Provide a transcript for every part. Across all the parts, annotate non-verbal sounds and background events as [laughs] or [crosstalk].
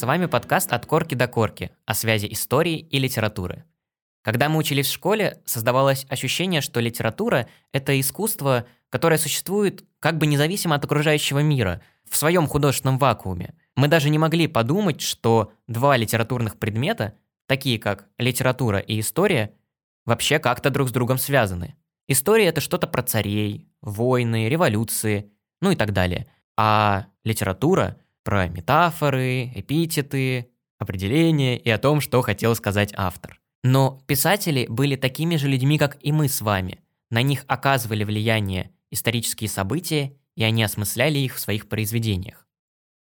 С вами подкаст «От корки до корки» о связи истории и литературы. Когда мы учились в школе, создавалось ощущение, что литература — это искусство, которое существует как бы независимо от окружающего мира, в своем художественном вакууме. Мы даже не могли подумать, что два литературных предмета, такие как литература и история, вообще как-то друг с другом связаны. История — это что-то про царей, войны, революции, ну и так далее. А литература — про метафоры, эпитеты, определения и о том, что хотел сказать автор. Но писатели были такими же людьми, как и мы с вами. На них оказывали влияние исторические события, и они осмысляли их в своих произведениях.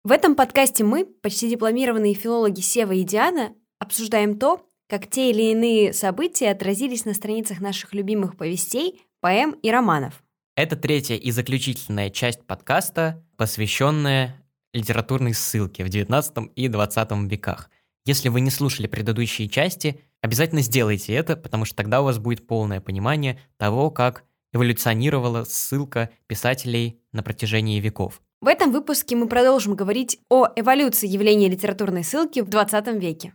В этом подкасте мы, почти дипломированные филологи Сева и Диана, обсуждаем то, как те или иные события отразились на страницах наших любимых повестей, поэм и романов. Это третья и заключительная часть подкаста, посвященная литературной ссылке в XIX и XX веках. Если вы не слушали предыдущие части, обязательно сделайте это, потому что тогда у вас будет полное понимание того, как эволюционировала ссылка писателей на протяжении веков. В этом выпуске мы продолжим говорить о эволюции явления литературной ссылки в 20 веке.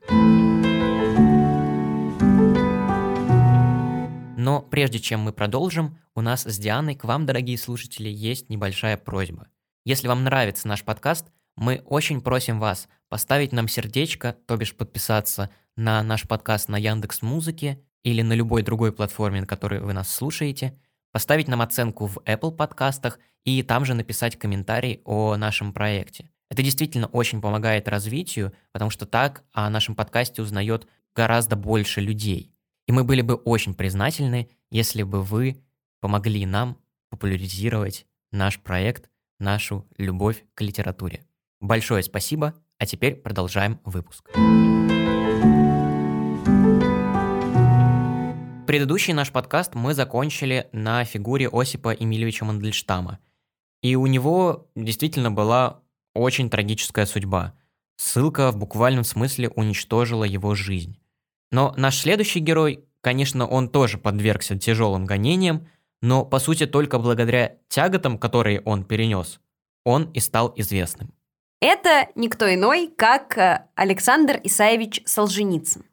Но прежде чем мы продолжим, у нас с Дианой к вам, дорогие слушатели, есть небольшая просьба. Если вам нравится наш подкаст, мы очень просим вас поставить нам сердечко, то бишь подписаться на наш подкаст на Яндекс Музыке или на любой другой платформе, на которой вы нас слушаете, поставить нам оценку в Apple подкастах и там же написать комментарий о нашем проекте. Это действительно очень помогает развитию, потому что так о нашем подкасте узнает гораздо больше людей. И мы были бы очень признательны, если бы вы помогли нам популяризировать наш проект, нашу любовь к литературе. Большое спасибо, а теперь продолжаем выпуск. Предыдущий наш подкаст мы закончили на фигуре Осипа Эмильевича Мандельштама. И у него действительно была очень трагическая судьба. Ссылка в буквальном смысле уничтожила его жизнь. Но наш следующий герой, конечно, он тоже подвергся тяжелым гонениям, но по сути только благодаря тяготам, которые он перенес, он и стал известным. Это никто иной, как э, Александр Исаевич Солженицын.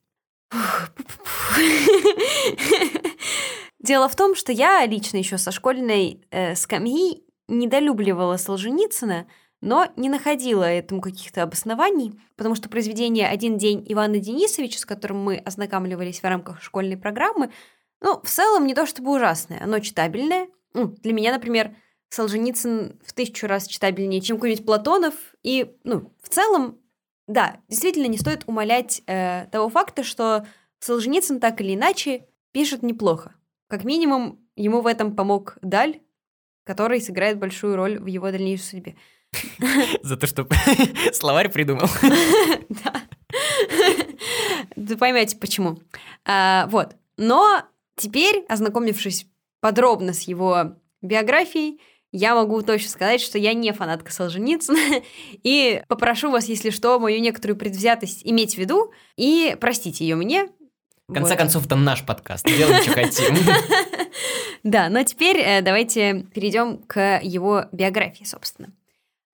Дело в том, что я лично еще со школьной э, скамьи недолюбливала Солженицына, но не находила этому каких-то обоснований, потому что произведение «Один день» Ивана Денисовича, с которым мы ознакомливались в рамках школьной программы, ну, в целом не то чтобы ужасное, оно читабельное. Ну, для меня, например, Солженицын в тысячу раз читабельнее, чем какой-нибудь Платонов, и, ну, в целом, да, действительно не стоит умалять э, того факта, что Солженицын так или иначе пишет неплохо. Как минимум, ему в этом помог Даль, который сыграет большую роль в его дальнейшей судьбе. [laughs] За то, что [laughs] словарь придумал. [laughs] Да. Вы поймете, почему. А, вот. Но теперь, ознакомившись подробно с его биографией, я могу точно сказать, что я не фанатка Солженицына, [laughs] и попрошу вас, если что, мою некоторую предвзятость иметь в виду, и простите ее мне. В конце вот. концов, это наш подкаст, делаем, что хотим. [laughs] Да, но теперь э, давайте перейдем к его биографии, собственно.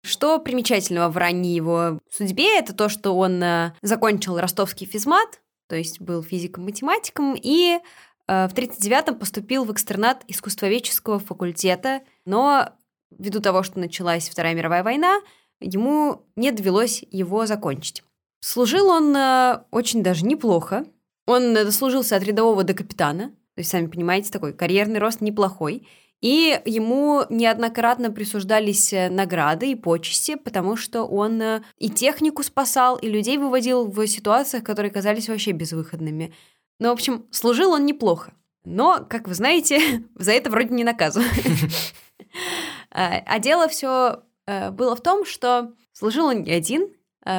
Что примечательного в ранней его судьбе, это то, что он э, закончил ростовский физмат, то есть был физиком-математиком, и в 1939-м поступил в экстернат искусствоведческого факультета, но ввиду того, что началась Вторая мировая война, ему не довелось его закончить. Служил он э, очень даже неплохо. Он дослужился от рядового до капитана, то есть, сами понимаете, такой карьерный рост неплохой. И ему неоднократно присуждались э, награды и почести, потому что он э, и технику спасал, и людей выводил в ситуациях, которые казались вообще безвыходными. Ну, в общем, служил он неплохо. Но, как вы знаете, [laughs] за это вроде не наказывают. [laughs] А, а дело все э, было в том, что служил он не один,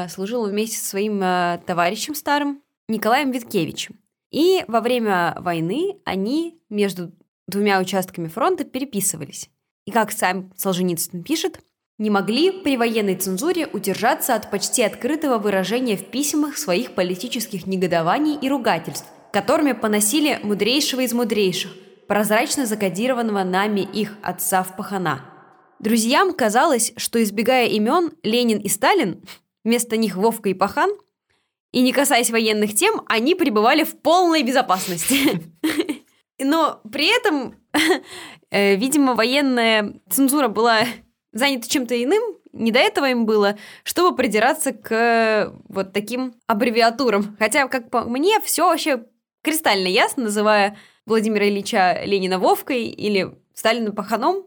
служил он вместе со своим товарищем старым Николаем Виткевичем. И во время войны они между двумя участками фронта переписывались. И как сам Солженицын пишет, не могли при военной цензуре удержаться от почти открытого выражения в письмах своих политических негодований и ругательств, которыми поносили мудрейшего из мудрейших, прозрачно закодированного нами их отца в пахана. Друзьям казалось, что избегая имен Ленин и Сталин, вместо них Вовка и Пахан, и не касаясь военных тем, они пребывали в полной безопасности. [laughs] Но при этом, [laughs] э, видимо, военная цензура была занята чем-то иным, не до этого им было, чтобы придираться к вот таким аббревиатурам. Хотя, как по мне, все вообще кристально ясно, называя Владимира Ильича Ленина Вовкой или Сталина Паханом.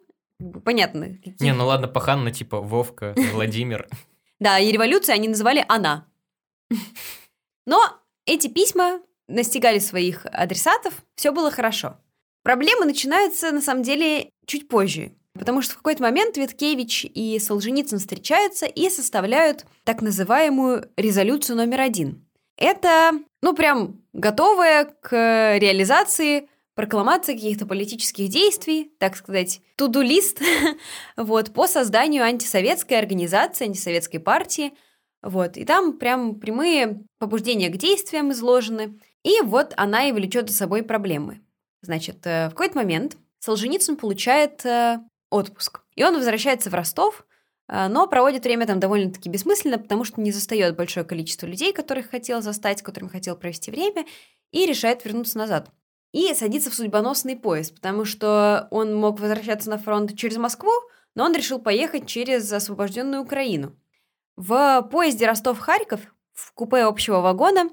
Понятно. Не, ну ладно, Пахан, ну типа Вовка, [laughs] Владимир. Да, и революцию они называли «она». Но эти письма настигали своих адресатов, все было хорошо. Проблемы начинаются, на самом деле, чуть позже. Потому что в какой-то момент Виткевич и Солженицын встречаются и составляют так называемую резолюцию номер один. Это, ну, прям готовая к реализации прокламация каких-то политических действий, так сказать, туду-лист [laughs] вот, по созданию антисоветской организации, антисоветской партии. Вот, и там прям прямые побуждения к действиям изложены. И вот она и влечет за собой проблемы. Значит, э, в какой-то момент Солженицын получает э, отпуск. И он возвращается в Ростов, э, но проводит время там довольно-таки бессмысленно, потому что не застает большое количество людей, которых хотел застать, с которыми хотел провести время, и решает вернуться назад. И садится в судьбоносный поезд, потому что он мог возвращаться на фронт через Москву, но он решил поехать через освобожденную Украину. В поезде Ростов-Харьков в купе общего вагона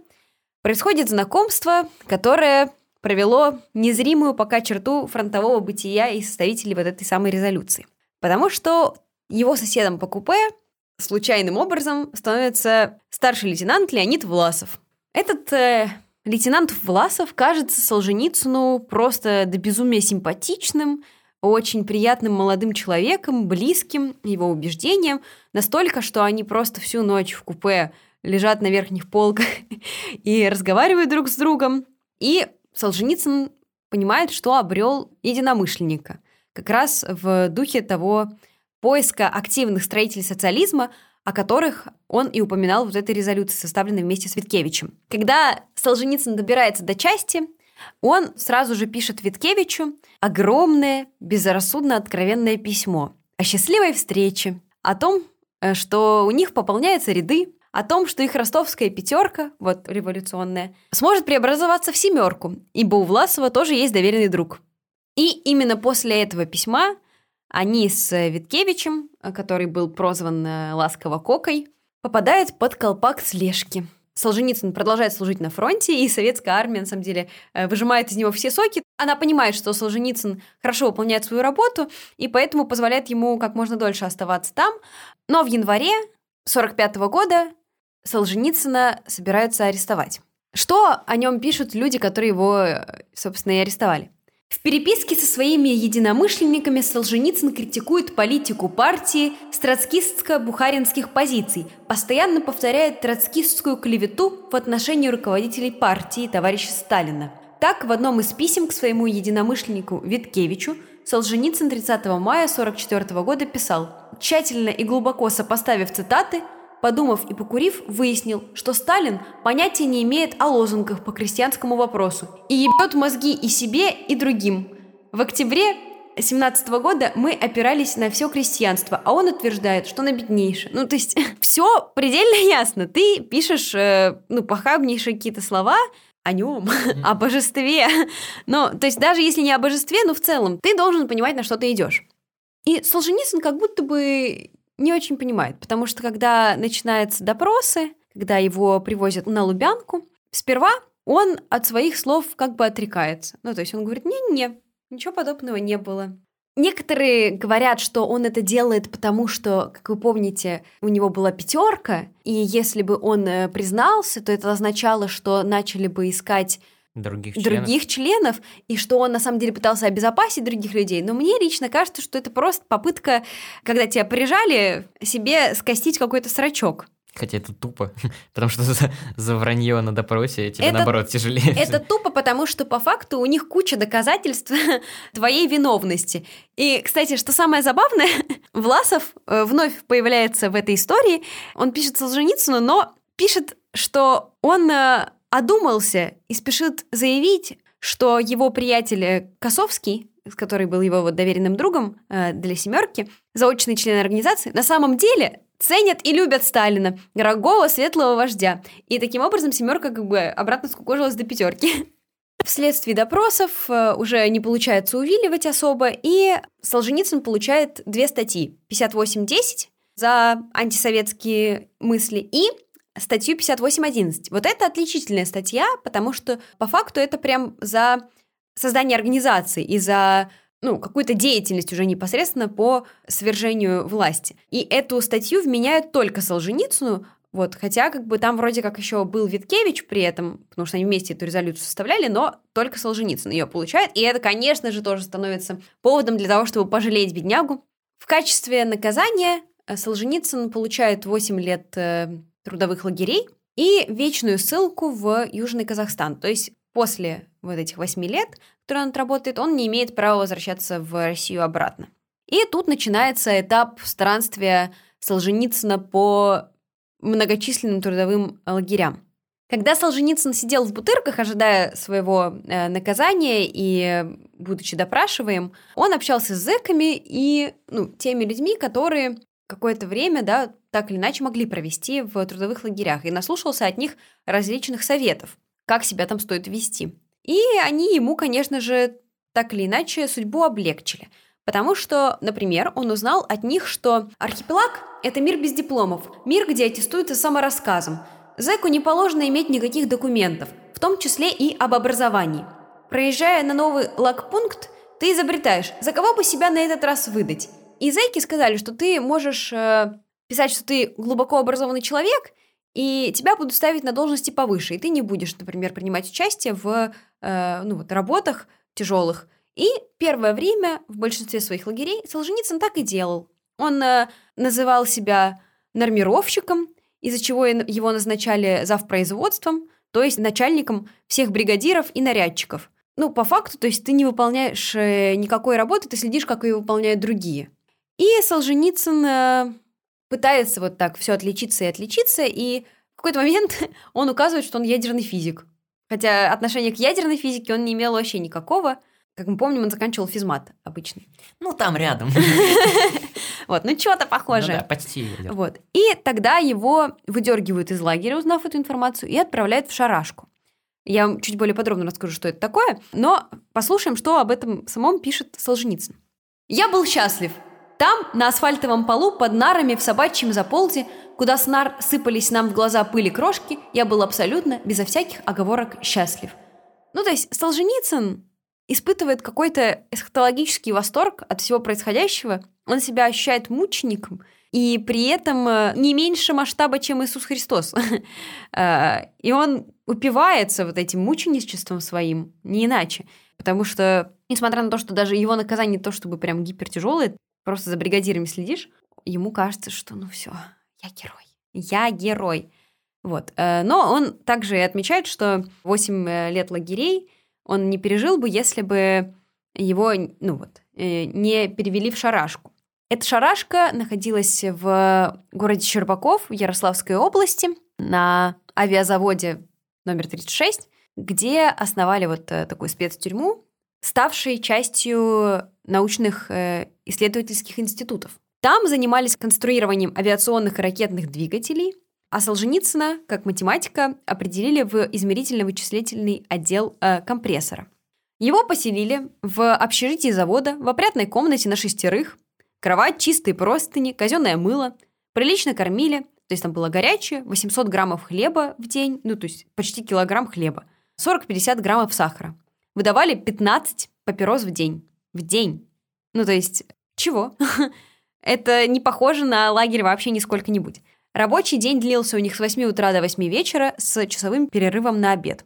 происходит знакомство, которое провело незримую пока черту фронтового бытия и составителей вот этой самой резолюции. Потому что его соседом по купе случайным образом становится старший лейтенант Леонид Власов. Этот э, лейтенант Власов кажется Солженицыну просто до безумия симпатичным, очень приятным молодым человеком, близким его убеждениям, настолько, что они просто всю ночь в купе лежат на верхних полках [laughs] и разговаривают друг с другом. И Солженицын понимает, что обрел единомышленника. Как раз в духе того поиска активных строителей социализма, о которых он и упоминал вот этой резолюции, составленной вместе с Виткевичем. Когда Солженицын добирается до части, он сразу же пишет Виткевичу огромное, безрассудно откровенное письмо о счастливой встрече, о том, э, что у них пополняются ряды, о том, что их ростовская пятерка, вот революционная, сможет преобразоваться в семерку, ибо у Власова тоже есть доверенный друг. И именно после этого письма они с Виткевичем, который был прозван э, ласково Кокой, попадают под колпак слежки. Солженицын продолжает служить на фронте, и советская армия, на самом деле, э, выжимает из него все соки. Она понимает, что Солженицын хорошо выполняет свою работу, и поэтому позволяет ему как можно дольше оставаться там. Но в январе 1945 года Солженицына собираются арестовать. Что о нем пишут люди, которые его, собственно, и арестовали? В переписке со своими единомышленниками Солженицын критикует политику партии с троцкистско-бухаринских позиций, постоянно повторяет троцкистскую клевету в отношении руководителей партии товарища Сталина. Так, в одном из писем к своему единомышленнику Виткевичу Солженицын 30 мая 1944 года писал «Тщательно и глубоко сопоставив цитаты, подумав и покурив, выяснил, что Сталин понятия не имеет о лозунгах по крестьянскому вопросу и ебет мозги и себе, и другим. В октябре 17 года мы опирались на все крестьянство, а он утверждает, что на беднейшее. Ну, то есть, [laughs] все предельно ясно. Ты пишешь, э, ну, похабнейшие какие-то слова, о нем, [laughs] о божестве. Но, то есть, даже если не о божестве, но в целом, ты должен понимать, на что ты идешь. И Солженицын как будто бы не очень понимает, потому что когда начинаются допросы, когда его привозят на Лубянку, сперва он от своих слов как бы отрекается. Ну, то есть он говорит, не-не, ничего подобного не было. Некоторые говорят, что он это делает потому, что, как вы помните, у него была пятерка, и если бы он э, признался, то это означало, что начали бы искать других членов. других членов, и что он на самом деле пытался обезопасить других людей. Но мне лично кажется, что это просто попытка, когда тебя прижали, себе скостить какой-то срачок. Хотя это тупо, [laughs] потому что за, за вранье на допросе тебе это, наоборот тяжелее. Это [laughs] тупо, потому что по факту у них куча доказательств [laughs] твоей виновности. И, кстати, что самое забавное, Власов э, вновь появляется в этой истории. Он пишет Солженицыну, но пишет, что он э, одумался и спешит заявить, что его приятель э, Косовский, который был его вот доверенным другом э, для «семерки», заочный член организации, на самом деле ценят и любят Сталина, дорогого светлого вождя. И таким образом семерка как бы обратно скукожилась до пятерки. [laughs] Вследствие допросов э, уже не получается увиливать особо, и Солженицын получает две статьи. 58.10 за антисоветские мысли и статью 58.11. Вот это отличительная статья, потому что по факту это прям за создание организации и за ну, какую-то деятельность уже непосредственно по свержению власти. И эту статью вменяют только Солженицыну, вот, хотя как бы там вроде как еще был Виткевич при этом, потому что они вместе эту резолюцию составляли, но только Солженицын ее получает, и это, конечно же, тоже становится поводом для того, чтобы пожалеть беднягу. В качестве наказания э, Солженицын получает 8 лет э, трудовых лагерей и вечную ссылку в Южный Казахстан. То есть после вот этих 8 лет, которые он отработает, он не имеет права возвращаться в Россию обратно. И тут начинается этап странствия Солженицына по многочисленным трудовым лагерям. Когда Солженицын сидел в бутырках, ожидая своего э, наказания и будучи допрашиваем, он общался с зэками и ну, теми людьми, которые какое-то время, да, так или иначе могли провести в трудовых лагерях, и наслушался от них различных советов, как себя там стоит вести. И они ему, конечно же, так или иначе судьбу облегчили – Потому что, например, он узнал от них, что архипелаг – это мир без дипломов, мир, где аттестуется саморассказом. Зэку не положено иметь никаких документов, в том числе и об образовании. Проезжая на новый лагпункт, ты изобретаешь, за кого бы себя на этот раз выдать. И зэки сказали, что ты можешь э, писать, что ты глубоко образованный человек, и тебя будут ставить на должности повыше, и ты не будешь, например, принимать участие в э, ну, вот, работах тяжелых, и первое время в большинстве своих лагерей Солженицын так и делал. Он э, называл себя нормировщиком, из-за чего его назначали завпроизводством, то есть начальником всех бригадиров и нарядчиков. Ну, по факту, то есть ты не выполняешь э, никакой работы, ты следишь, как ее выполняют другие. И Солженицын э, пытается вот так все отличиться и отличиться, и в какой-то момент [laughs] он указывает, что он ядерный физик. Хотя отношения к ядерной физике он не имел вообще никакого – как мы помним, он заканчивал физмат обычный. Ну, там рядом. [laughs] Вот, ну что-то похожее. Ну да, почти. Вот. И тогда его выдергивают из лагеря, узнав эту информацию, и отправляют в шарашку. Я вам чуть более подробно расскажу, что это такое, но послушаем, что об этом самом пишет Солженицын. «Я был счастлив. Там, на асфальтовом полу, под нарами в собачьем заползе, куда с нар сыпались нам в глаза пыли крошки, я был абсолютно, безо всяких оговорок, счастлив». Ну, то есть Солженицын испытывает какой-то эсхатологический восторг от всего происходящего. Он себя ощущает мучеником, и при этом э, не меньше масштаба, чем Иисус Христос. [laughs] Э, и он упивается вот этим мученичеством своим, не иначе. Потому что, несмотря на то, что даже его наказание не то, чтобы прям гипертяжелое, просто за бригадирами следишь, ему кажется, что ну все, я герой. Я герой. Вот. Э, но он также отмечает, что 8 лет лагерей он не пережил бы, если бы его, ну вот, э, не перевели в шарашку. Эта шарашка находилась в городе Щербаков Ярославской области на авиазаводе номер 36, где основали вот э, такую спецтюрьму, ставшей частью научных э, исследовательских институтов. Там занимались конструированием авиационных и ракетных двигателей, а Солженицына, как математика, определили в измерительно-вычислительный отдел э, компрессора. Его поселили в общежитии завода, в опрятной комнате на шестерых, кровать, чистые простыни, казенное мыло, прилично кормили, то есть там было горячее, 800 граммов хлеба в день, ну то есть почти килограмм хлеба, 40-50 граммов сахара. Выдавали 15 папирос в день. В день. Ну то есть чего? [laughs] Это не похоже на лагерь вообще нисколько-нибудь. Рабочий день длился у них с 8 утра до 8 вечера с часовым перерывом на обед.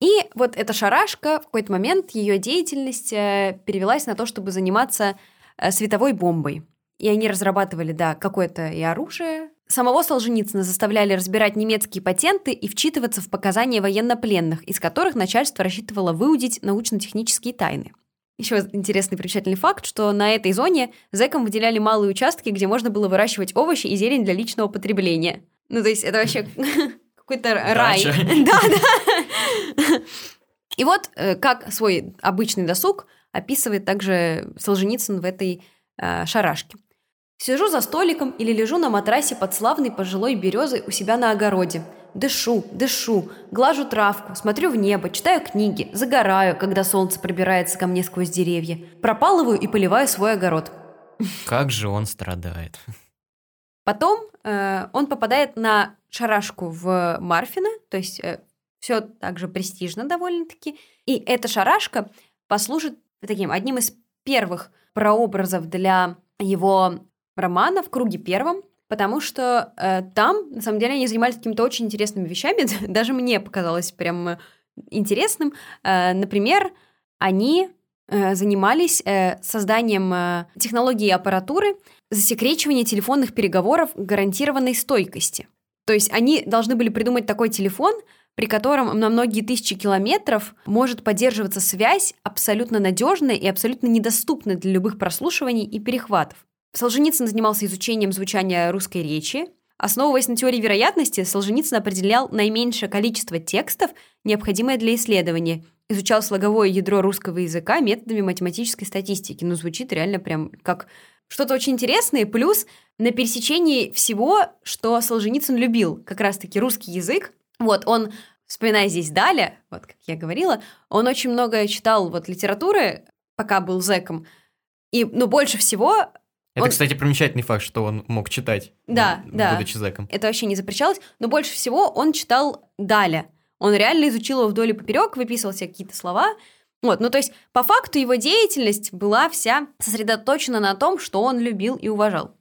И вот эта шарашка в какой-то момент ее деятельность э, перевелась на то, чтобы заниматься э, световой бомбой. И они разрабатывали, да, какое-то и оружие. Самого Солженицына заставляли разбирать немецкие патенты и вчитываться в показания военнопленных, из которых начальство рассчитывало выудить научно-технические тайны. Еще интересный примечательный факт, что на этой зоне зэкам выделяли малые участки, где можно было выращивать овощи и зелень для личного потребления. Ну, то есть это вообще [laughs] какой-то рай. [laughs] Да, да. И вот э, как свой обычный досуг описывает также Солженицын в этой э, шарашке. Сижу за столиком или лежу на матрасе под славной пожилой березой у себя на огороде. Дышу, дышу, глажу травку, смотрю в небо, читаю книги, загораю, когда солнце пробирается ко мне сквозь деревья. Пропалываю и поливаю свой огород. Как же он страдает. Потом э, он попадает на шарашку в Марфина, то есть э, все также престижно довольно-таки. И эта шарашка послужит таким одним из первых прообразов для его романа в круге первом, потому что э, там, на самом деле, они занимались какими-то очень интересными вещами, [laughs] даже мне показалось прям интересным. Э, например, они э, занимались э, созданием э, технологии и аппаратуры засекречивания телефонных переговоров гарантированной стойкости. То есть они должны были придумать такой телефон, при котором на многие тысячи километров может поддерживаться связь абсолютно надежная и абсолютно недоступная для любых прослушиваний и перехватов. Солженицын занимался изучением звучания русской речи. Основываясь на теории вероятности, Солженицын определял наименьшее количество текстов, необходимое для исследования, изучал слоговое ядро русского языка методами математической статистики. Ну, звучит реально прям как что-то очень интересное, плюс на пересечении всего, что Солженицын любил, как раз-таки русский язык. Вот, он, вспоминая здесь Даля, вот как я говорила, он очень много читал вот литературы, пока был зэком, и, ну, больше всего это, он... кстати, примечательный факт, что он мог читать, да, да. будучи зэком. Это вообще не запрещалось. Но больше всего он читал Даля. Он реально изучил его вдоль и поперек, выписывал себе какие-то слова. Вот, ну то есть по факту его деятельность была вся сосредоточена на том, что он любил и уважал.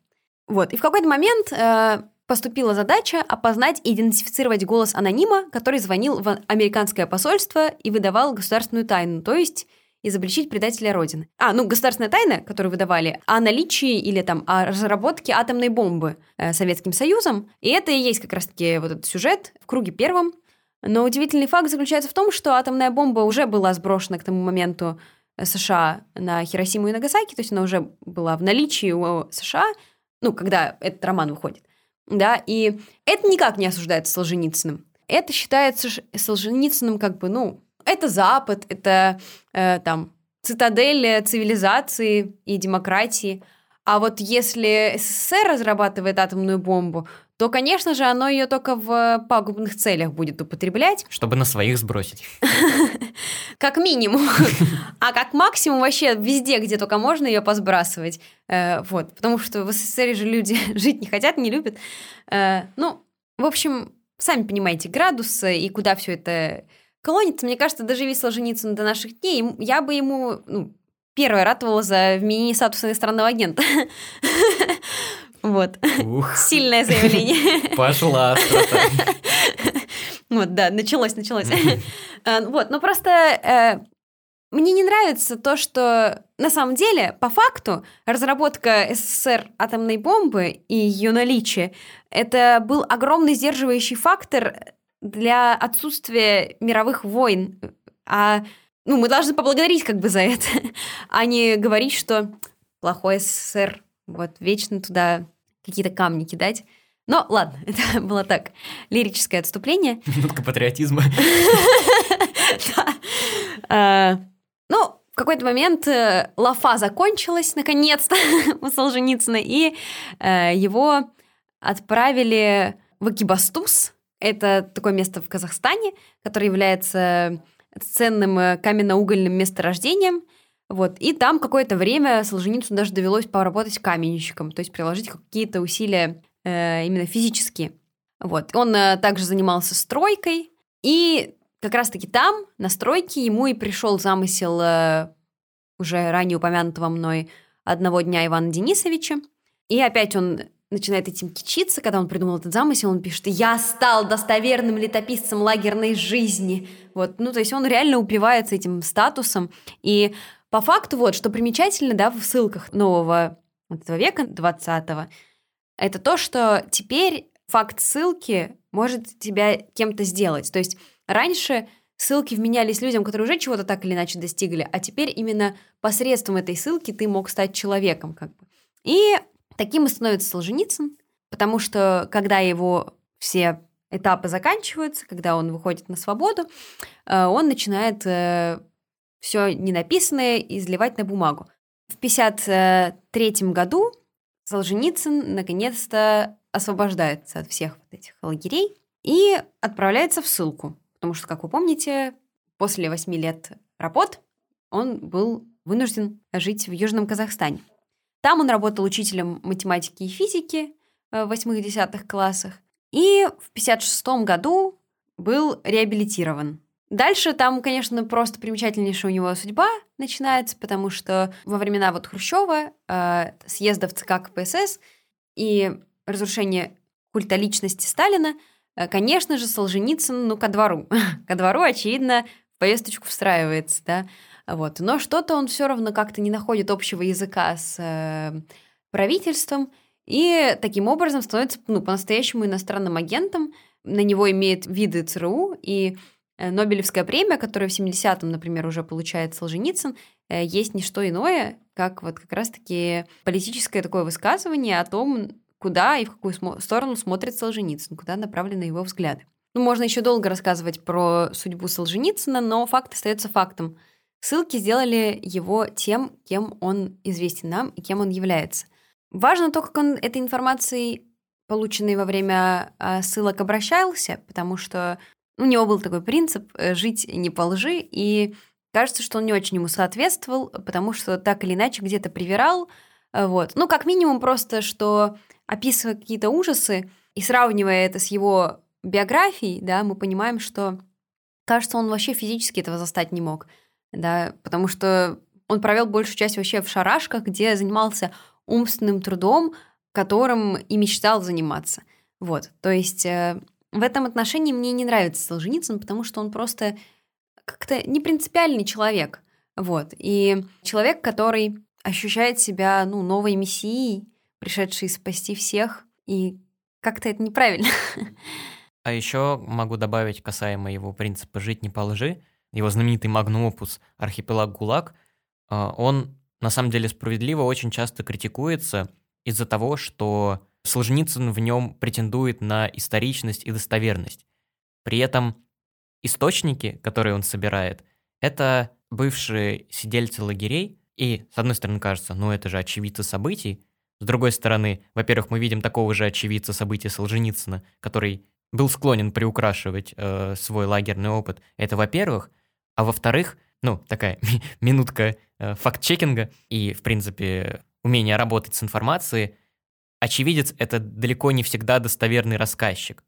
Вот, и в какой-то момент э, поступила задача опознать и идентифицировать голос анонима, который звонил в американское посольство и выдавал государственную тайну, то есть изобличить предателя Родины. А, ну, государственная тайна, которую выдавали, о наличии или там о разработке атомной бомбы э, Советским Союзом. И это и есть как раз-таки вот этот сюжет в круге первом. Но удивительный факт заключается в том, что атомная бомба уже была сброшена к тому моменту э, США на Хиросиму и Нагасаки, то есть она уже была в наличии у США, ну, когда этот роман выходит. Да, и это никак не осуждается Солженицыным. Это считается Солженицыным как бы, ну, это Запад, это э, там цитадель цивилизации и демократии. А вот если СССР разрабатывает атомную бомбу, то, конечно же, оно ее только в пагубных целях будет употреблять. Чтобы на своих сбросить. [laughs] Как минимум. [laughs] А как максимум вообще везде, где только можно ее посбрасывать. Э, вот. Потому что в СССР же люди [laughs] жить не хотят, не любят. Э, ну, в общем, сами понимаете, градусы и куда все это клонится. Мне кажется, доживи Солженицын до наших дней, я бы ему ну, первое ратовала за вменение статуса иностранного агента. [laughs] Вот. Ух. Сильное заявление. [laughs] Пошла [laughs] Вот, да, началось, началось. Э, вот, ну просто э, мне не нравится то, что на самом деле, по факту, разработка СССР атомной бомбы и ее наличие это был огромный сдерживающий фактор для отсутствия мировых войн. А ну, мы должны поблагодарить как бы за это, [laughs] а не говорить, что плохой СССР, вот вечно туда какие-то камни кидать. Но ладно, [laughs] это было так, лирическое отступление. [laughs] Минутка патриотизма. А, ну, в какой-то момент э, лафа закончилась, наконец-то, у Солженицына, и э, его отправили в Акибастуз, это такое место в Казахстане, которое является ценным э, каменно-угольным месторождением. Вот. И там какое-то время Солженицыну даже довелось поработать каменщиком, то есть приложить какие-то усилия э, именно физические. Вот. Он э, также занимался стройкой, и как раз-таки там, на стройке, ему и пришел замысел э, уже ранее упомянутого мной одного дня Ивана Денисовича. И опять он начинает этим кичиться, когда он придумал этот замысел, он пишет «Я стал достоверным летописцем лагерной жизни». Вот, ну, то есть он реально упивается этим статусом. И по факту вот, что примечательно, да, в ссылках нового этого века, 20-го, это то, что теперь факт ссылки может тебя кем-то сделать. То есть раньше ссылки вменялись людям, которые уже чего-то так или иначе достигли, а теперь именно посредством этой ссылки ты мог стать человеком как бы. И Таким и становится Солженицын, потому что когда его все этапы заканчиваются, когда он выходит на свободу, э, он начинает э, все ненаписанное изливать на бумагу. В 1953 году Солженицын наконец-то освобождается от всех вот этих лагерей и отправляется в ссылку. Потому что, как вы помните, после восьми лет работ он был вынужден жить в Южном Казахстане. Там он работал учителем математики и физики э, в восьмых-десятых классах. И в 1956 году был реабилитирован. Дальше там, конечно, просто примечательнейшая у него судьба начинается, потому что во времена вот Хрущева, э, съездов ЦК КПСС и разрушения культа личности Сталина, э, конечно же, Солженицын, ну, ко двору. [laughs] ко двору, очевидно, в повесточку встраивается, да. Вот. Но что-то он все равно как-то не находит общего языка с э, правительством, и таким образом становится ну, по-настоящему иностранным агентом. На него имеет виды ЦРУ, и э, Нобелевская премия, которую в 70-м, например, уже получает Солженицын, э, есть не что иное, как вот как раз-таки политическое такое высказывание о том, куда и в какую сторону смотрит Солженицын, куда направлены его взгляды. Ну, можно еще долго рассказывать про судьбу Солженицына, но факт остается фактом. Ссылки сделали его тем, кем он известен нам и кем он является. Важно то, как он этой информацией, полученной во время а, ссылок, обращался, потому что у него был такой принцип э, жить не по лжи, и кажется, что он не очень ему соответствовал, потому что так или иначе где-то привирал. Э, вот. Ну, как минимум, просто что описывая какие-то ужасы и сравнивая это с его биографией, да, мы понимаем, что, кажется, он вообще физически этого застать не мог да, потому что он провел большую часть вообще в шарашках, где занимался умственным трудом, которым и мечтал заниматься. Вот, то есть э, в этом отношении мне не нравится Солженицын, потому что он просто как-то не принципиальный человек. Вот, и человек, который ощущает себя, ну, новой мессией, пришедшей спасти всех, и как-то это неправильно. А еще могу добавить касаемо его принципа «жить не по лжи», его знаменитый магнопус «Архипелаг ГУЛАГ», а, он на самом деле справедливо очень часто критикуется из-за того, что Солженицын в нем претендует на историчность и достоверность. При этом источники, которые он собирает, это бывшие сидельцы лагерей, и, с одной стороны, кажется, ну это же очевидцы событий, с другой стороны, во-первых, мы видим такого же очевидца событий Солженицына, который был склонен приукрашивать э, свой лагерный опыт. Это во-первых. А во-вторых, ну, такая [laughs] минутка э, факт-чекинга и, в принципе, умение работать с информацией, очевидец — это далеко не всегда достоверный рассказчик.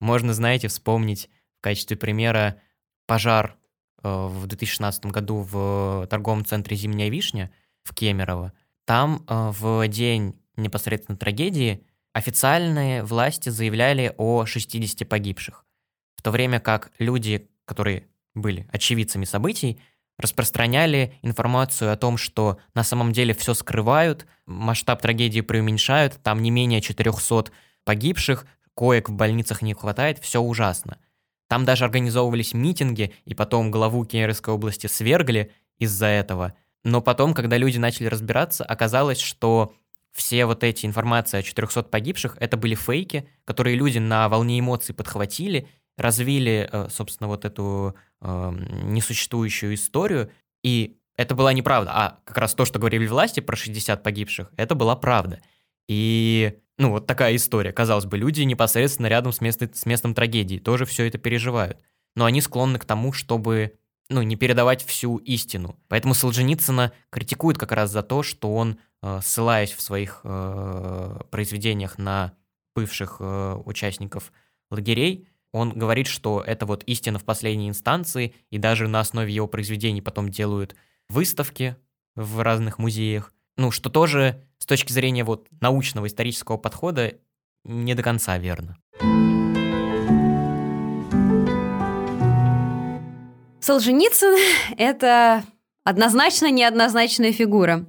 Можно, знаете, вспомнить в качестве примера пожар э, в 2016 году в торговом центре «Зимняя вишня» в Кемерово. Там э, в день непосредственно трагедии официальные власти заявляли о 60 погибших, в то время как люди, которые были очевидцами событий, распространяли информацию о том, что на самом деле все скрывают, масштаб трагедии преуменьшают, там не менее 400 погибших, коек в больницах не хватает, все ужасно. Там даже организовывались митинги, и потом главу Кемеровской области свергли из-за этого. Но потом, когда люди начали разбираться, оказалось, что все вот эти информации о 400 погибших, это были фейки, которые люди на волне эмоций подхватили развили, э, собственно, вот эту э, несуществующую историю, и это была неправда, а как раз то, что говорили власти про 60 погибших, это была правда. И, ну, вот такая история. Казалось бы, люди непосредственно рядом с, мест, с местом трагедии тоже все это переживают. Но они склонны к тому, чтобы, ну, не передавать всю истину. Поэтому Солженицына критикуют как раз за то, что он, э, ссылаясь в своих э, произведениях на бывших э, участников лагерей, он говорит, что это вот истина в последней инстанции, и даже на основе его произведений потом делают выставки в разных музеях. Ну, что тоже с точки зрения вот научного исторического подхода не до конца верно. Солженицын — это однозначно неоднозначная фигура.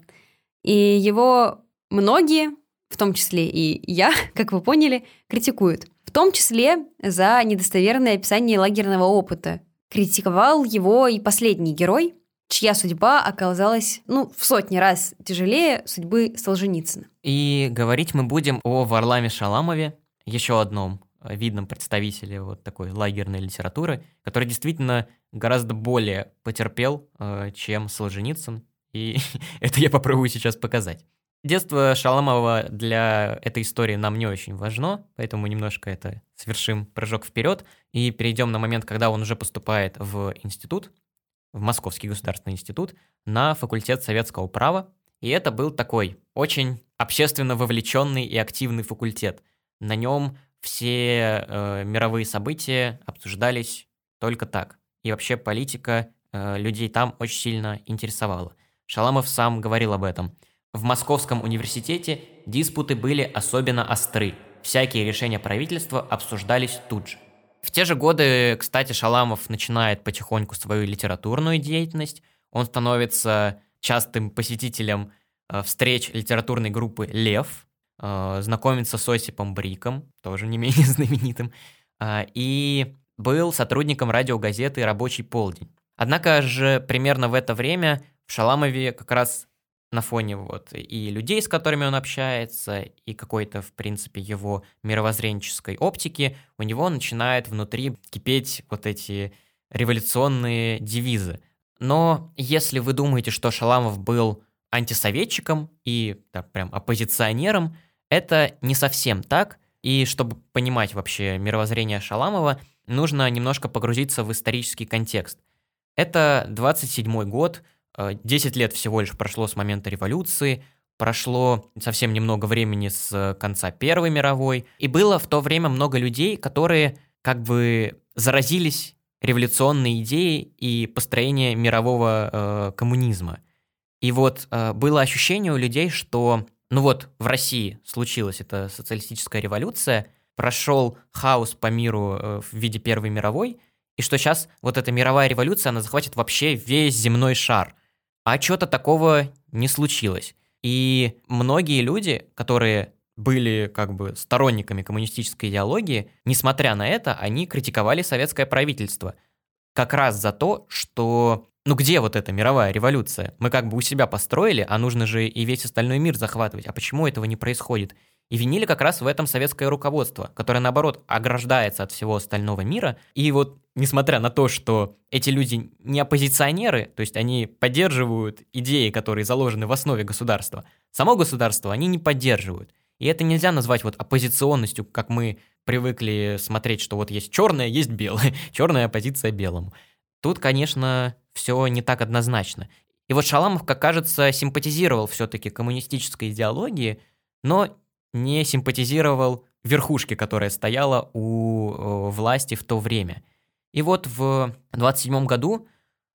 И его многие, в том числе и я, [laughs] как вы поняли, критикуют в том числе за недостоверное описание лагерного опыта. Критиковал его и последний герой, чья судьба оказалась, ну, в сотни раз тяжелее судьбы Солженицына. И говорить мы будем о Варламе Шаламове, еще одном видном представителе вот такой лагерной литературы, который действительно гораздо более потерпел, э, чем Солженицын, и [laughs] это я попробую сейчас показать. Детство Шаламова для этой истории нам не очень важно, поэтому немножко это совершим прыжок вперед и перейдем на момент, когда он уже поступает в институт, в Московский государственный институт, на факультет советского права. И это был такой очень общественно вовлеченный и активный факультет. На нем все э, мировые события обсуждались только так. И вообще политика э, людей там очень сильно интересовала. Шаламов сам говорил об этом – в Московском университете диспуты были особенно остры. Всякие решения правительства обсуждались тут же. В те же годы, кстати, Шаламов начинает потихоньку свою литературную деятельность. Он становится частым посетителем э, встреч литературной группы «Лев», э, знакомится с Осипом Бриком, тоже не менее [laughs] знаменитым, э, и был сотрудником радиогазеты «Рабочий полдень». Однако же примерно в это время в Шаламове как раз на фоне вот и людей, с которыми он общается, и какой-то, в принципе, его мировоззренческой оптики, у него начинает внутри кипеть вот эти революционные девизы. Но если вы думаете, что Шаламов был антисоветчиком и да, прям оппозиционером, это не совсем так. И чтобы понимать вообще мировоззрение Шаламова, нужно немножко погрузиться в исторический контекст. Это 27 год, 10 э, лет всего лишь прошло с момента революции, прошло совсем немного времени с конца Первой мировой, и было в то время много людей, которые как бы заразились революционной идеей и построением мирового э, коммунизма. И вот э, было ощущение у людей, что, ну вот, в России случилась эта социалистическая революция, прошел хаос по миру э, в виде Первой мировой, и что сейчас вот эта мировая революция, она захватит вообще весь земной шар – а что-то такого не случилось. И многие люди, которые были как бы сторонниками коммунистической идеологии, несмотря на это, они критиковали советское правительство. Как раз за то, что ну где вот эта мировая революция? Мы как бы у себя построили, а нужно же и весь остальной мир захватывать. А почему этого не происходит? И винили как раз в этом советское руководство, которое, наоборот, ограждается от всего остального мира. И вот, несмотря на то, что эти люди не оппозиционеры, то есть они поддерживают идеи, которые заложены в основе государства, само государство они не поддерживают. И это нельзя назвать вот оппозиционностью, как мы привыкли смотреть, что вот есть черное, есть белое, [laughs] черная оппозиция белому. Тут, конечно, все не так однозначно. И вот Шаламов, как кажется, симпатизировал все-таки коммунистической идеологии, но не симпатизировал верхушке, которая стояла у э, власти в то время. И вот в 27 году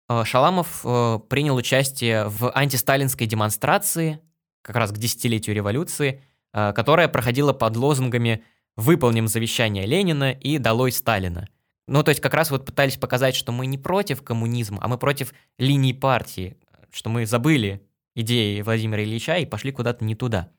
э, Шаламов э, принял участие в антисталинской демонстрации, как раз к десятилетию революции, которая проходила под лозунгами «Выполним завещание Ленина» и «Долой Сталина». Ну, то есть как раз вот пытались показать, что мы не против коммунизма, а мы против линии партии, что мы забыли идеи Владимира Ильича и пошли куда-то не туда.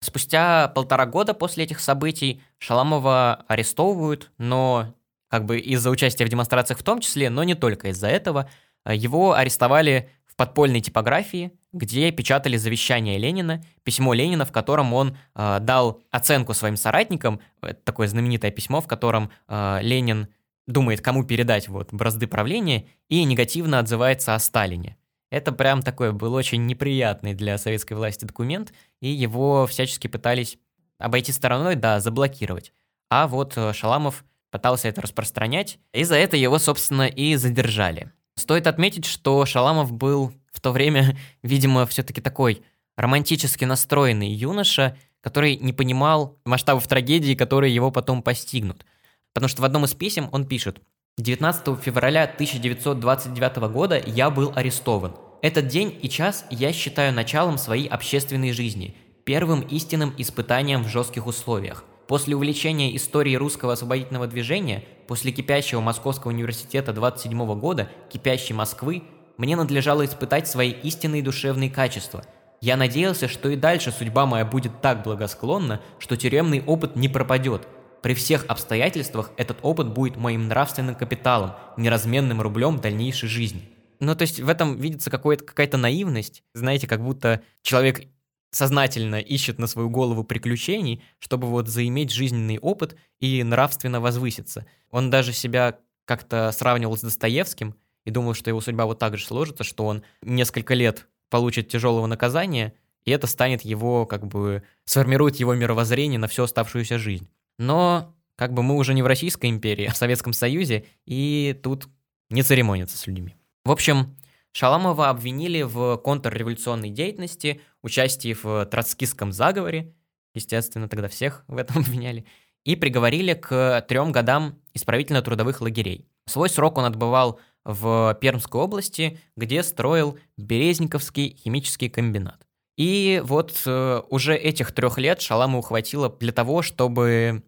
Спустя полтора года после этих событий Шаламова арестовывают, но как бы из-за участия в демонстрациях в том числе, но не только из-за этого. Его арестовали в подпольной типографии, где печатали завещание Ленина, письмо Ленина, в котором он э, дал оценку своим соратникам, это такое знаменитое письмо, в котором э, Ленин думает, кому передать вот бразды правления, и негативно отзывается о Сталине. Это прям такой был очень неприятный для советской власти документ, и его всячески пытались обойти стороной, да, заблокировать. А вот э, Шаламов пытался это распространять, и за это его, собственно, и задержали. Стоит отметить, что Шаламов был в то время, [laughs] видимо, все-таки такой романтически настроенный юноша, который не понимал масштабов трагедии, которые его потом постигнут. Потому что в одном из писем он пишет – 19 февраля 1929 года я был арестован. Этот день и час я считаю началом своей общественной жизни, первым истинным испытанием в жестких условиях. После увлечения историей русского освободительного движения, после кипящего Московского университета 27 года, кипящей Москвы, мне надлежало испытать свои истинные душевные качества. Я надеялся, что и дальше судьба моя будет так благосклонна, что тюремный опыт не пропадет – при всех обстоятельствах этот опыт будет моим нравственным капиталом, неразменным рублем дальнейшей жизни. Ну, то есть в этом видится какая-то наивность. Знаете, как будто человек сознательно ищет на свою голову приключений, чтобы вот заиметь жизненный опыт и нравственно возвыситься. Он даже себя как-то сравнивал с Достоевским и думал, что его судьба вот так же сложится, что он несколько лет получит тяжелого наказания и это станет его, как бы, сформирует его мировоззрение на всю оставшуюся жизнь. Но, как бы, мы уже не в Российской империи, а в Советском Союзе, и тут не церемонятся с людьми. В общем, Шаламова обвинили в контрреволюционной деятельности, участии в троцкистском заговоре, естественно, тогда всех [laughs] в этом обвиняли, и приговорили к трем годам исправительно-трудовых лагерей. Свой срок он отбывал в Пермской области, где строил Березниковский химический комбинат. И вот э, уже этих трех лет Шаламову хватило для того, чтобы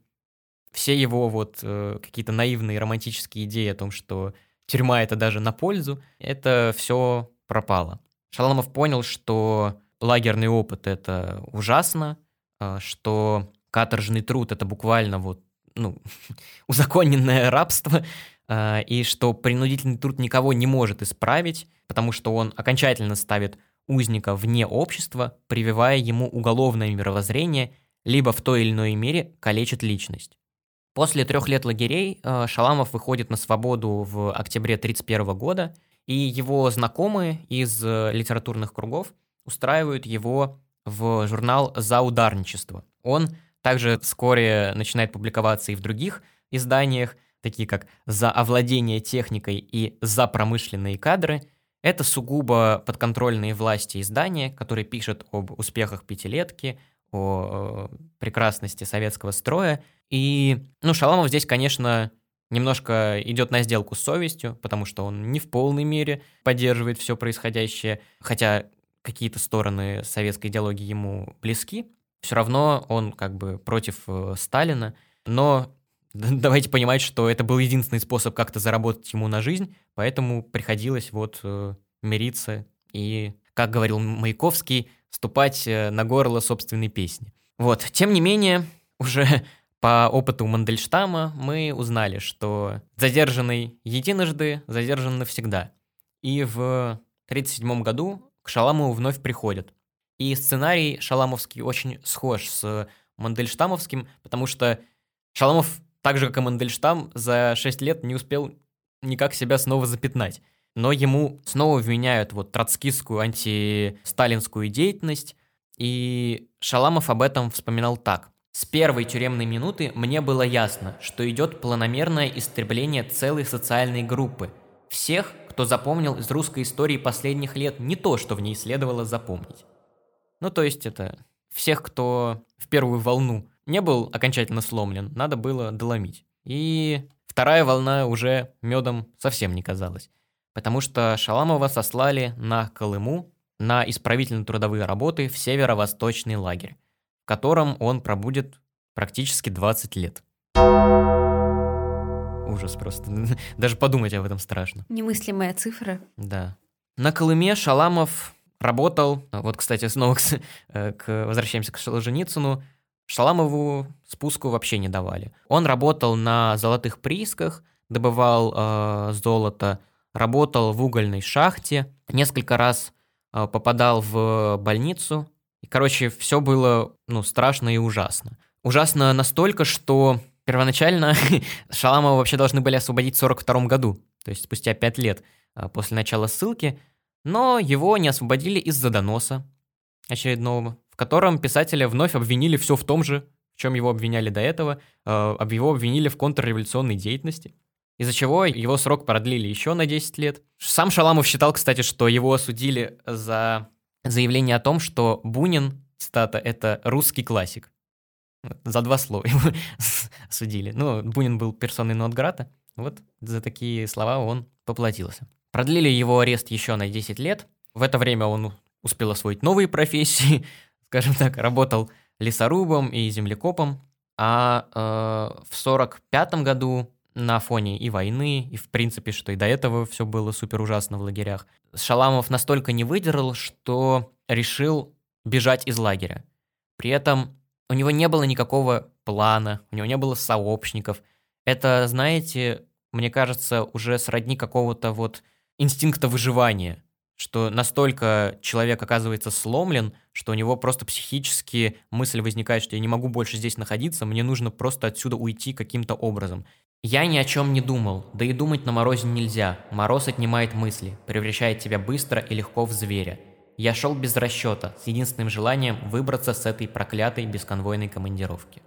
все его вот э, какие-то наивные романтические идеи о том, что тюрьма это даже на пользу, это все пропало. Шаламов понял, что лагерный опыт это ужасно, э, что каторжный труд это буквально вот ну, [laughs] узаконенное рабство, э, и что принудительный труд никого не может исправить, потому что он окончательно ставит узника вне общества, прививая ему уголовное мировоззрение, либо в той или иной мере калечит личность. После трех лет лагерей э, Шаламов выходит на свободу в октябре 1931 года, и его знакомые из э, литературных кругов устраивают его в журнал «За ударничество». Он также вскоре начинает публиковаться и в других изданиях, такие как «За овладение техникой» и «За промышленные кадры». Это сугубо подконтрольные власти издания, которые пишут об успехах пятилетки, о э, прекрасности советского строя. И, ну, Шаламов здесь, конечно, немножко идет на сделку с совестью, потому что он не в полной мере поддерживает все происходящее, хотя какие-то стороны советской идеологии ему близки, все равно он как бы против э, Сталина, но [laughs] давайте понимать, что это был единственный способ как-то заработать ему на жизнь, поэтому приходилось вот э, мириться и, как говорил Маяковский, ступать э, на горло собственной песни. Вот, тем не менее, [laughs] уже по опыту Мандельштама мы узнали, что задержанный единожды задержан навсегда. И в 1937 году к Шаламову вновь приходят. И сценарий шаламовский очень схож с Мандельштамовским, потому что Шаламов, так же как и Мандельштам, за 6 лет не успел никак себя снова запятнать. Но ему снова вменяют вот троцкистскую антисталинскую деятельность, и Шаламов об этом вспоминал так. С первой тюремной минуты мне было ясно, что идет планомерное истребление целой социальной группы. Всех, кто запомнил из русской истории последних лет не то, что в ней следовало запомнить. Ну, то есть это всех, кто в первую волну не был окончательно сломлен, надо было доломить. И вторая волна уже медом совсем не казалась, потому что Шаламова сослали на Колыму на исправительно-трудовые работы в северо-восточный лагерь, котором он пробудет практически 20 лет. Ужас просто. [laughs] Даже подумать об этом страшно. Немыслимая цифра. Да. На Колыме Шаламов работал, вот, кстати, снова к, э, к, возвращаемся к Солженицыну, Шаламову спуску вообще не давали. Он работал на золотых приисках, добывал э, золото, работал в угольной шахте, несколько раз э, попадал в больницу. И, короче, все было ну, страшно и ужасно. Ужасно настолько, что первоначально [laughs] Шаламова вообще должны были освободить в 1942 году, то есть спустя 5 лет э, после начала ссылки, но его не освободили из-за доноса очередного, в котором писателя вновь обвинили все в том же, в чем его обвиняли до этого, э, его обвинили в контрреволюционной деятельности, из-за чего его срок продлили еще на 10 лет. Сам Шаламов считал, кстати, что его осудили за заявление о том, что Бунин, цитата, это русский классик. За два слова его [laughs] осудили. Ну, Бунин был персоной Нотграта, вот за такие слова он поплатился. Продлили его арест еще на 10 лет. В это время он успел освоить новые профессии, [laughs] скажем так, работал лесорубом и землекопом. А э, в 45 году на фоне и войны, и в принципе, что и до этого все было супер ужасно в лагерях, Шаламов настолько не выдержал, что решил бежать из лагеря. При этом у него не было никакого плана, у него не было сообщников. Это, знаете, мне кажется, уже сродни какого-то вот инстинкта выживания, что настолько человек оказывается сломлен, что у него просто психически мысль возникает, что я не могу больше здесь находиться, мне нужно просто отсюда уйти каким-то образом. Я ни о чем не думал, да и думать на морозе нельзя. Мороз отнимает мысли, превращает тебя быстро и легко в зверя. я шел без расчета, с единственным желанием выбраться с этой проклятой бесконвойной командировки.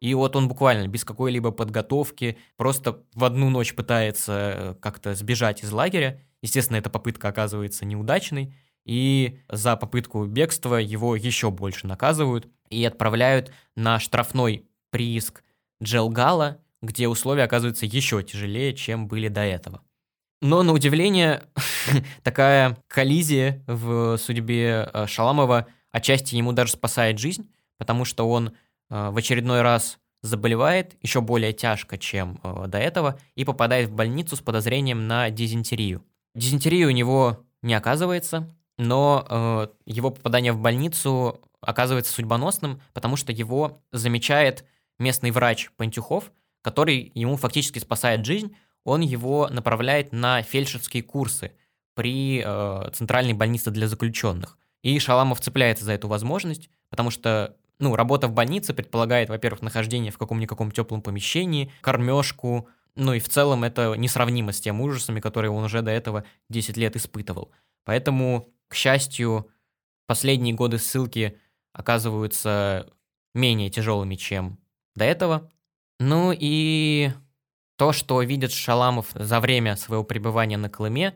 И вот он буквально без какой-либо подготовки просто в одну ночь пытается э, как-то сбежать из лагеря. Естественно, эта попытка оказывается неудачной, и за попытку бегства его еще больше наказывают и отправляют на штрафной прииск Джелгала, где условия оказываются еще тяжелее, чем были до этого. Но, на удивление, [laughs] такая коллизия в судьбе э, Шаламова отчасти ему даже спасает жизнь, потому что он э, в очередной раз заболевает еще более тяжко, чем э, до этого, и попадает в больницу с подозрением на дизентерию. Дизентерии у него не оказывается, но его попадание в больницу оказывается судьбоносным, потому что его замечает местный врач Пантюхов, который ему фактически спасает жизнь, он его направляет на фельдшерские курсы при э, центральной больнице для заключенных. И Шаламов цепляется за эту возможность, потому что ну, работа в больнице предполагает, во-первых, нахождение в каком-никаком теплом помещении, кормежку, ну и в целом это несравнимо с тем ужасами, которые он уже до этого 10 лет испытывал. Поэтому, к счастью, последние годы ссылки оказываются менее тяжелыми, чем до этого. Ну и то, что видит Шаламов за время своего пребывания на Колыме,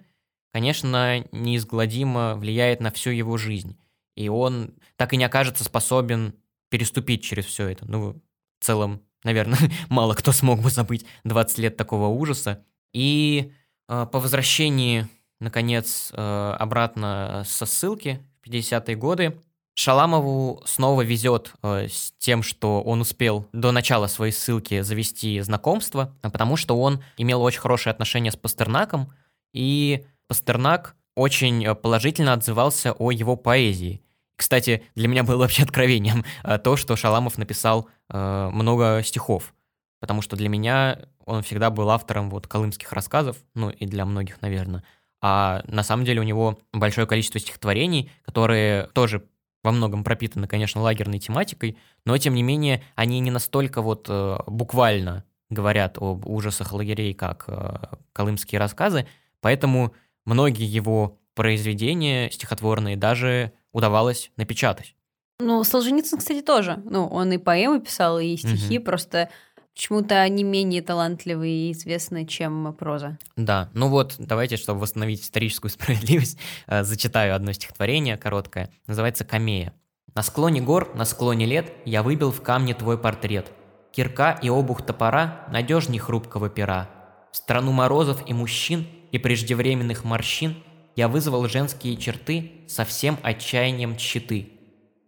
конечно, неизгладимо влияет на всю его жизнь. И он так и не окажется способен переступить через все это. Ну, в целом, наверное, [laughs] мало кто смог бы забыть 20 лет такого ужаса. И э, по возвращении, наконец, э, обратно со ссылки в 50-е годы, Шаламову снова везет э, с тем, что он успел до начала своей ссылки завести знакомство, потому что он имел очень хорошие отношения с Пастернаком, и Пастернак очень э, положительно отзывался о его поэзии. Кстати, для меня было вообще откровением э, то, что Шаламов написал э, много стихов, потому что для меня он всегда был автором вот колымских рассказов, ну и для многих, наверное. А на самом деле у него большое количество стихотворений, которые тоже во многом пропитаны, конечно, лагерной тематикой, но тем не менее они не настолько вот э, буквально говорят об ужасах лагерей, как э, колымские рассказы, поэтому многие его произведения стихотворные даже удавалось напечатать. Ну, Солженицын, кстати, тоже. Ну, он и поэмы писал, и стихи, угу. просто почему-то они менее талантливые и известны, чем проза. Да, ну вот, давайте, чтобы восстановить историческую справедливость, [laughs] э, зачитаю одно стихотворение короткое. Называется «Камея». «На склоне гор, на склоне лет я выбил в камне твой портрет. Кирка и обух топора надежней хрупкого пера. В страну морозов и мужчин и преждевременных морщин я вызвал женские черты со всем отчаянием щиты.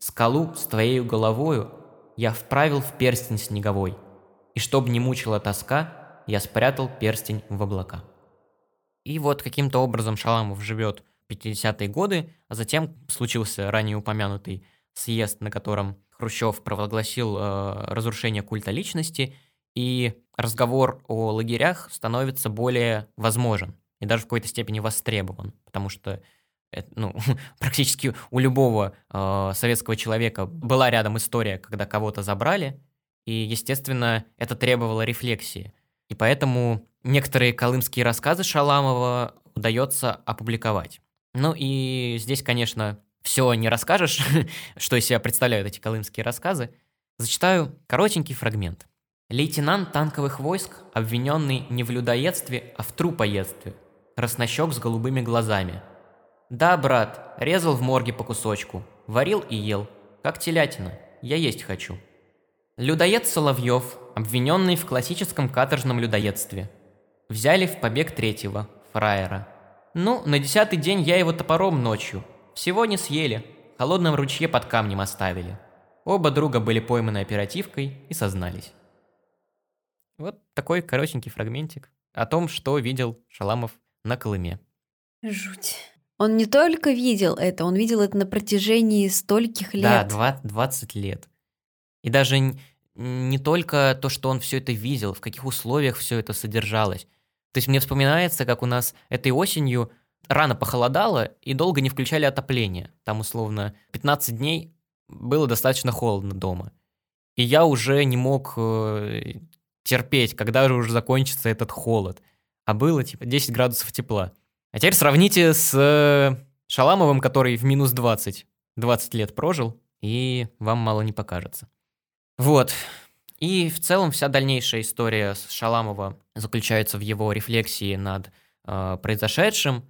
Скалу с твоею головою я вправил в перстень снеговой — и чтобы не мучила тоска, я спрятал перстень в облака. И вот каким-то образом Шаламов живет 50-е годы, а затем случился ранее упомянутый съезд, на котором Хрущев провозгласил э, разрушение культа личности, и разговор о лагерях становится более возможен и даже в какой-то степени востребован, потому что это, ну, [laughs] практически у любого э, советского человека была рядом история, когда кого-то забрали, и, естественно, это требовало рефлексии. И поэтому некоторые колымские рассказы Шаламова удается опубликовать. Ну и здесь, конечно, все не расскажешь, [laughs] что из себя представляют эти колымские рассказы. Зачитаю коротенький фрагмент. Лейтенант танковых войск, обвиненный не в людоедстве, а в трупоедстве. Краснощек с голубыми глазами. Да, брат, резал в морге по кусочку, варил и ел, как телятина, я есть хочу. Людоед Соловьев, обвиненный в классическом каторжном людоедстве. Взяли в побег третьего, фраера. Ну, на десятый день я его топором ночью. Всего не съели, в холодном ручье под камнем оставили. Оба друга были пойманы оперативкой и сознались. Вот такой коротенький фрагментик о том, что видел Шаламов на Колыме. Жуть. Он не только видел это, он видел это на протяжении стольких лет. Да, 20 лет. И даже не только то, что он все это видел, в каких условиях все это содержалось. То есть мне вспоминается, как у нас этой осенью рано похолодало и долго не включали отопление. Там условно 15 дней было достаточно холодно дома. И я уже не мог э, терпеть, когда же уже закончится этот холод. А было типа 10 градусов тепла. А теперь сравните с Шаламовым, который в минус 20, 20 лет прожил, и вам мало не покажется. Вот. И в целом вся дальнейшая история с Шаламова заключается в его рефлексии над э, произошедшим.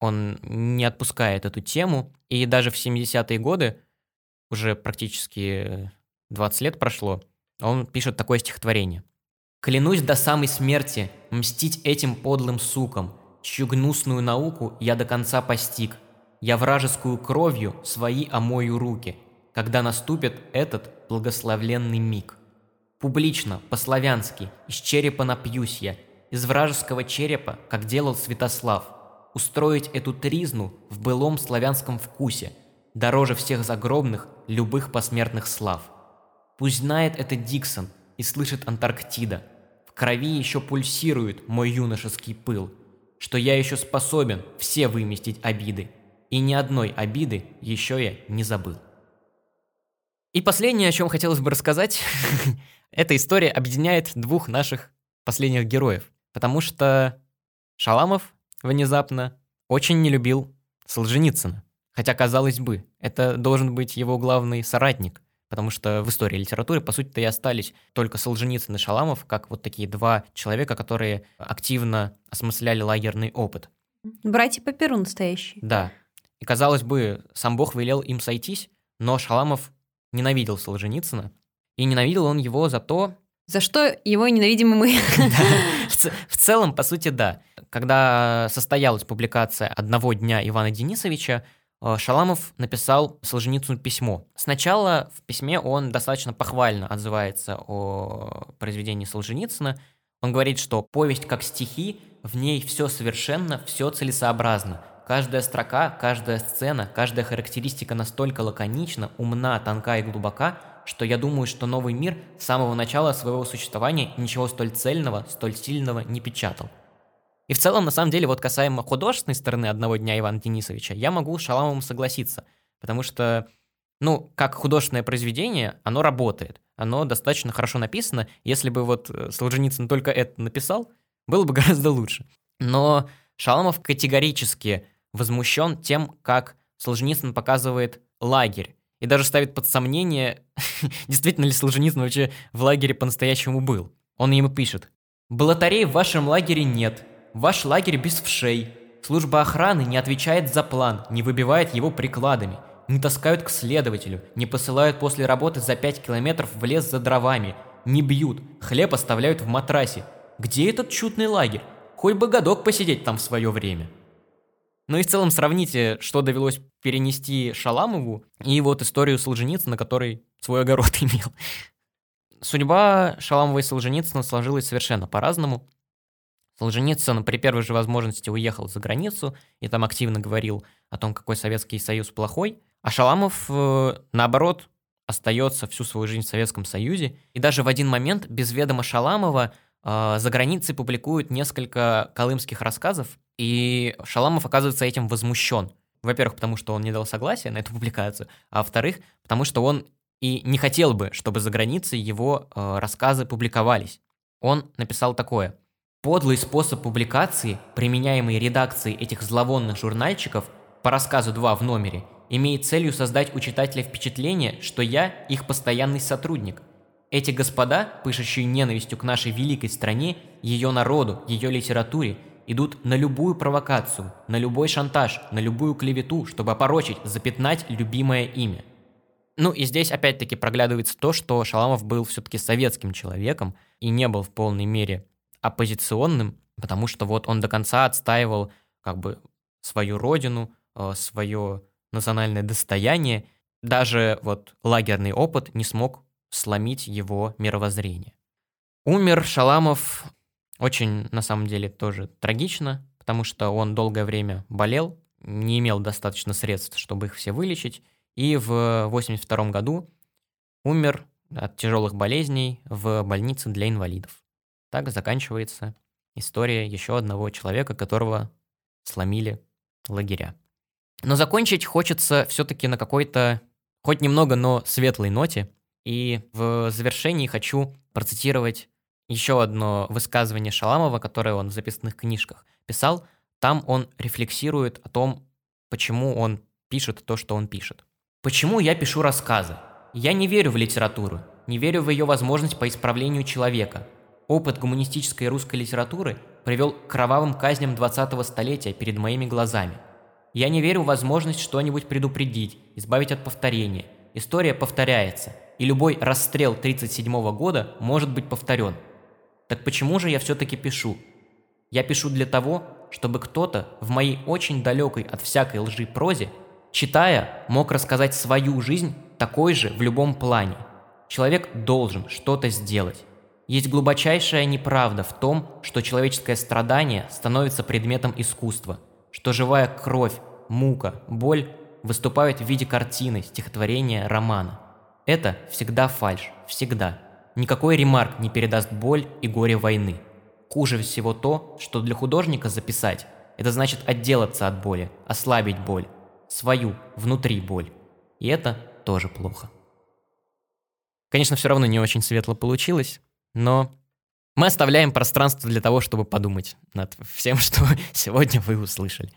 Он не отпускает эту тему. И даже в 70-е годы, уже практически 20 лет прошло, он пишет такое стихотворение. «Клянусь до самой смерти мстить этим подлым сукам, чью гнусную науку я до конца постиг. Я вражескую кровью свои омою руки, когда наступит этот благословленный миг. Публично, по-славянски, из черепа напьюсь я, из вражеского черепа, как делал Святослав, устроить эту тризну в былом славянском вкусе, дороже всех загробных, любых посмертных слав. Пусть знает это Диксон и слышит Антарктида. В крови еще пульсирует мой юношеский пыл, что я еще способен все выместить обиды, и ни одной обиды еще я не забыл. И последнее, о чем хотелось бы рассказать, [laughs] эта история объединяет двух наших последних героев, потому что Шаламов внезапно очень не любил Солженицына. Хотя, казалось бы, это должен быть его главный соратник, Потому что в истории литературы, по сути-то, и остались только Солженицын и Шаламов, как вот такие два человека, которые активно осмысляли лагерный опыт. Братья по перу настоящие. Да. И, казалось бы, сам Бог велел им сойтись, но Шаламов ненавидел Солженицына, и ненавидел он его за то... За что его ненавидим мы. [laughs] В целом, по сути, да. Когда состоялась публикация «Одного дня» Ивана Денисовича, Э, Шаламов написал Солженицыну письмо. Сначала в письме он достаточно похвально отзывается о произведении Солженицына. Он говорит, что повесть как стихи, в ней все совершенно, все целесообразно. Каждая строка, каждая сцена, каждая характеристика настолько лаконична, умна, тонка и глубока, что я думаю, что новый мир с самого начала своего существования ничего столь цельного, столь сильного не печатал. И в целом, на самом деле, вот касаемо художественной стороны «Одного дня» Ивана Денисовича, я могу с Шаламовым согласиться, потому что, ну, как художественное произведение, оно работает, оно достаточно хорошо написано, если бы вот э, Солженицын только это написал, было бы [laughs] гораздо лучше. Но Шаламов категорически возмущен тем, как Солженицын показывает лагерь, и даже ставит под сомнение, [laughs] действительно ли Солженицын вообще в лагере по-настоящему был. Он ему пишет, «Балатарей в вашем лагере нет, Ваш лагерь без вшей. Служба охраны не отвечает за план, не выбивает его прикладами. Не таскают к следователю, не посылают после работы за 5 километров в лес за дровами. Не бьют, хлеб оставляют в матрасе. Где этот чудный лагерь? Хоть бы годок посидеть там в свое время. Ну и в целом сравните, что довелось перенести Шаламову и вот историю Солженицына, который свой огород [laughs] имел. Судьба Шаламова и Солженицына сложилась совершенно по-разному. Солженицын при первой же возможности уехал за границу и там активно говорил о том, какой Советский Союз плохой, а Шаламов, э, наоборот, остается всю свою жизнь в Советском Союзе. И даже в один момент без ведома Шаламова э, за границей публикуют несколько колымских рассказов, и Шаламов оказывается этим возмущен. Во-первых, потому что он не дал согласия на эту [laughs] публикацию, а во-вторых, потому что он и не хотел бы, чтобы за границей его э, рассказы публиковались. Он написал такое – Подлый способ публикации, применяемый редакцией этих зловонных журнальчиков по рассказу 2 в номере, имеет целью создать у читателя впечатление, что я их постоянный сотрудник. Эти господа, пышущие ненавистью к нашей великой стране, ее народу, ее литературе, идут на любую провокацию, на любой шантаж, на любую клевету, чтобы опорочить, запятнать любимое имя. Ну и здесь опять-таки проглядывается то, что Шаламов был все-таки советским человеком и не был в полной мере оппозиционным, потому что вот он до конца отстаивал как бы свою родину, э, свое национальное достояние. Даже вот лагерный опыт не смог сломить его мировоззрение. Умер Шаламов очень, на самом деле, тоже трагично, потому что он долгое время болел, не имел достаточно средств, чтобы их все вылечить, и в 1982 году умер от тяжелых болезней в больнице для инвалидов. Так заканчивается история еще одного человека, которого сломили лагеря. Но закончить хочется все-таки на какой-то, хоть немного, но светлой ноте. И в завершении хочу процитировать еще одно высказывание Шаламова, которое он в записанных книжках писал. Там он рефлексирует о том, почему он пишет то, что он пишет. Почему я пишу рассказы? Я не верю в литературу, не верю в ее возможность по исправлению человека. Опыт гуманистической русской литературы привел к кровавым казням 20-го столетия перед моими глазами. Я не верю в возможность что-нибудь предупредить, избавить от повторения. История повторяется, и любой расстрел 1937 года может быть повторен. Так почему же я все-таки пишу? Я пишу для того, чтобы кто-то в моей очень далекой от всякой лжи прозе Читая, мог рассказать свою жизнь такой же в любом плане. Человек должен что-то сделать. Есть глубочайшая неправда в том, что человеческое страдание становится предметом искусства, что живая кровь, мука, боль выступают в виде картины, стихотворения, романа. Это всегда фальшь, всегда. Никакой ремарк не передаст боль и горе войны. Хуже всего то, что для художника записать – это значит отделаться от боли, ослабить боль, свою, внутри боль. И это тоже плохо. Конечно, все равно не очень светло получилось, но мы оставляем пространство для того, чтобы подумать над всем, [laughs] что сегодня вы услышали.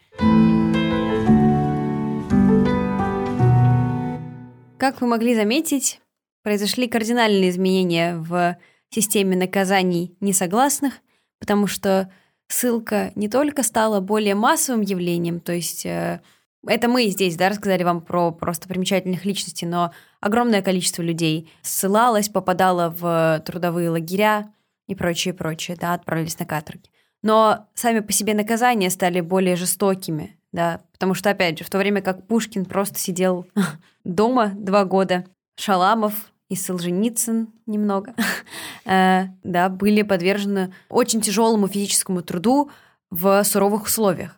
Как вы могли заметить, произошли кардинальные изменения в системе наказаний несогласных, потому что ссылка не только стала более массовым явлением, то есть э, это мы здесь, да, рассказали вам про просто примечательных личностей, но огромное количество людей ссылалось, попадало в трудовые лагеря и прочее, прочее, да, отправились на каторги. Но сами по себе наказания стали более жестокими, да, потому что, опять же, в то время как Пушкин просто сидел [laughs] дома два года, Шаламов и Солженицын немного, [laughs] э, да, были подвержены очень тяжелому физическому труду в суровых условиях.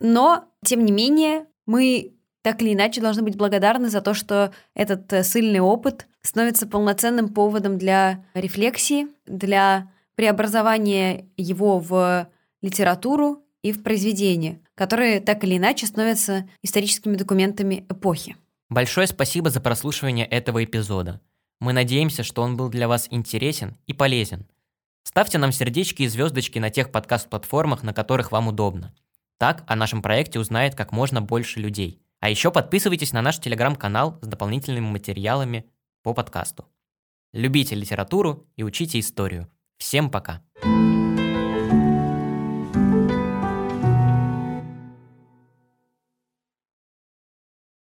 Но, тем не менее, мы так или иначе должны быть благодарны за то, что этот э, сильный опыт становится полноценным поводом для рефлексии, для преобразования его в литературу и в произведения, которые так или иначе становятся историческими документами эпохи. Большое спасибо за прослушивание этого эпизода. Мы надеемся, что он был для вас интересен и полезен. Ставьте нам сердечки и звездочки на тех подкаст-платформах, на которых вам удобно. Так о нашем проекте узнает как можно больше людей. А еще подписывайтесь на наш телеграм-канал с дополнительными материалами по подкасту. Любите литературу и учите историю. Всем пока! Пока.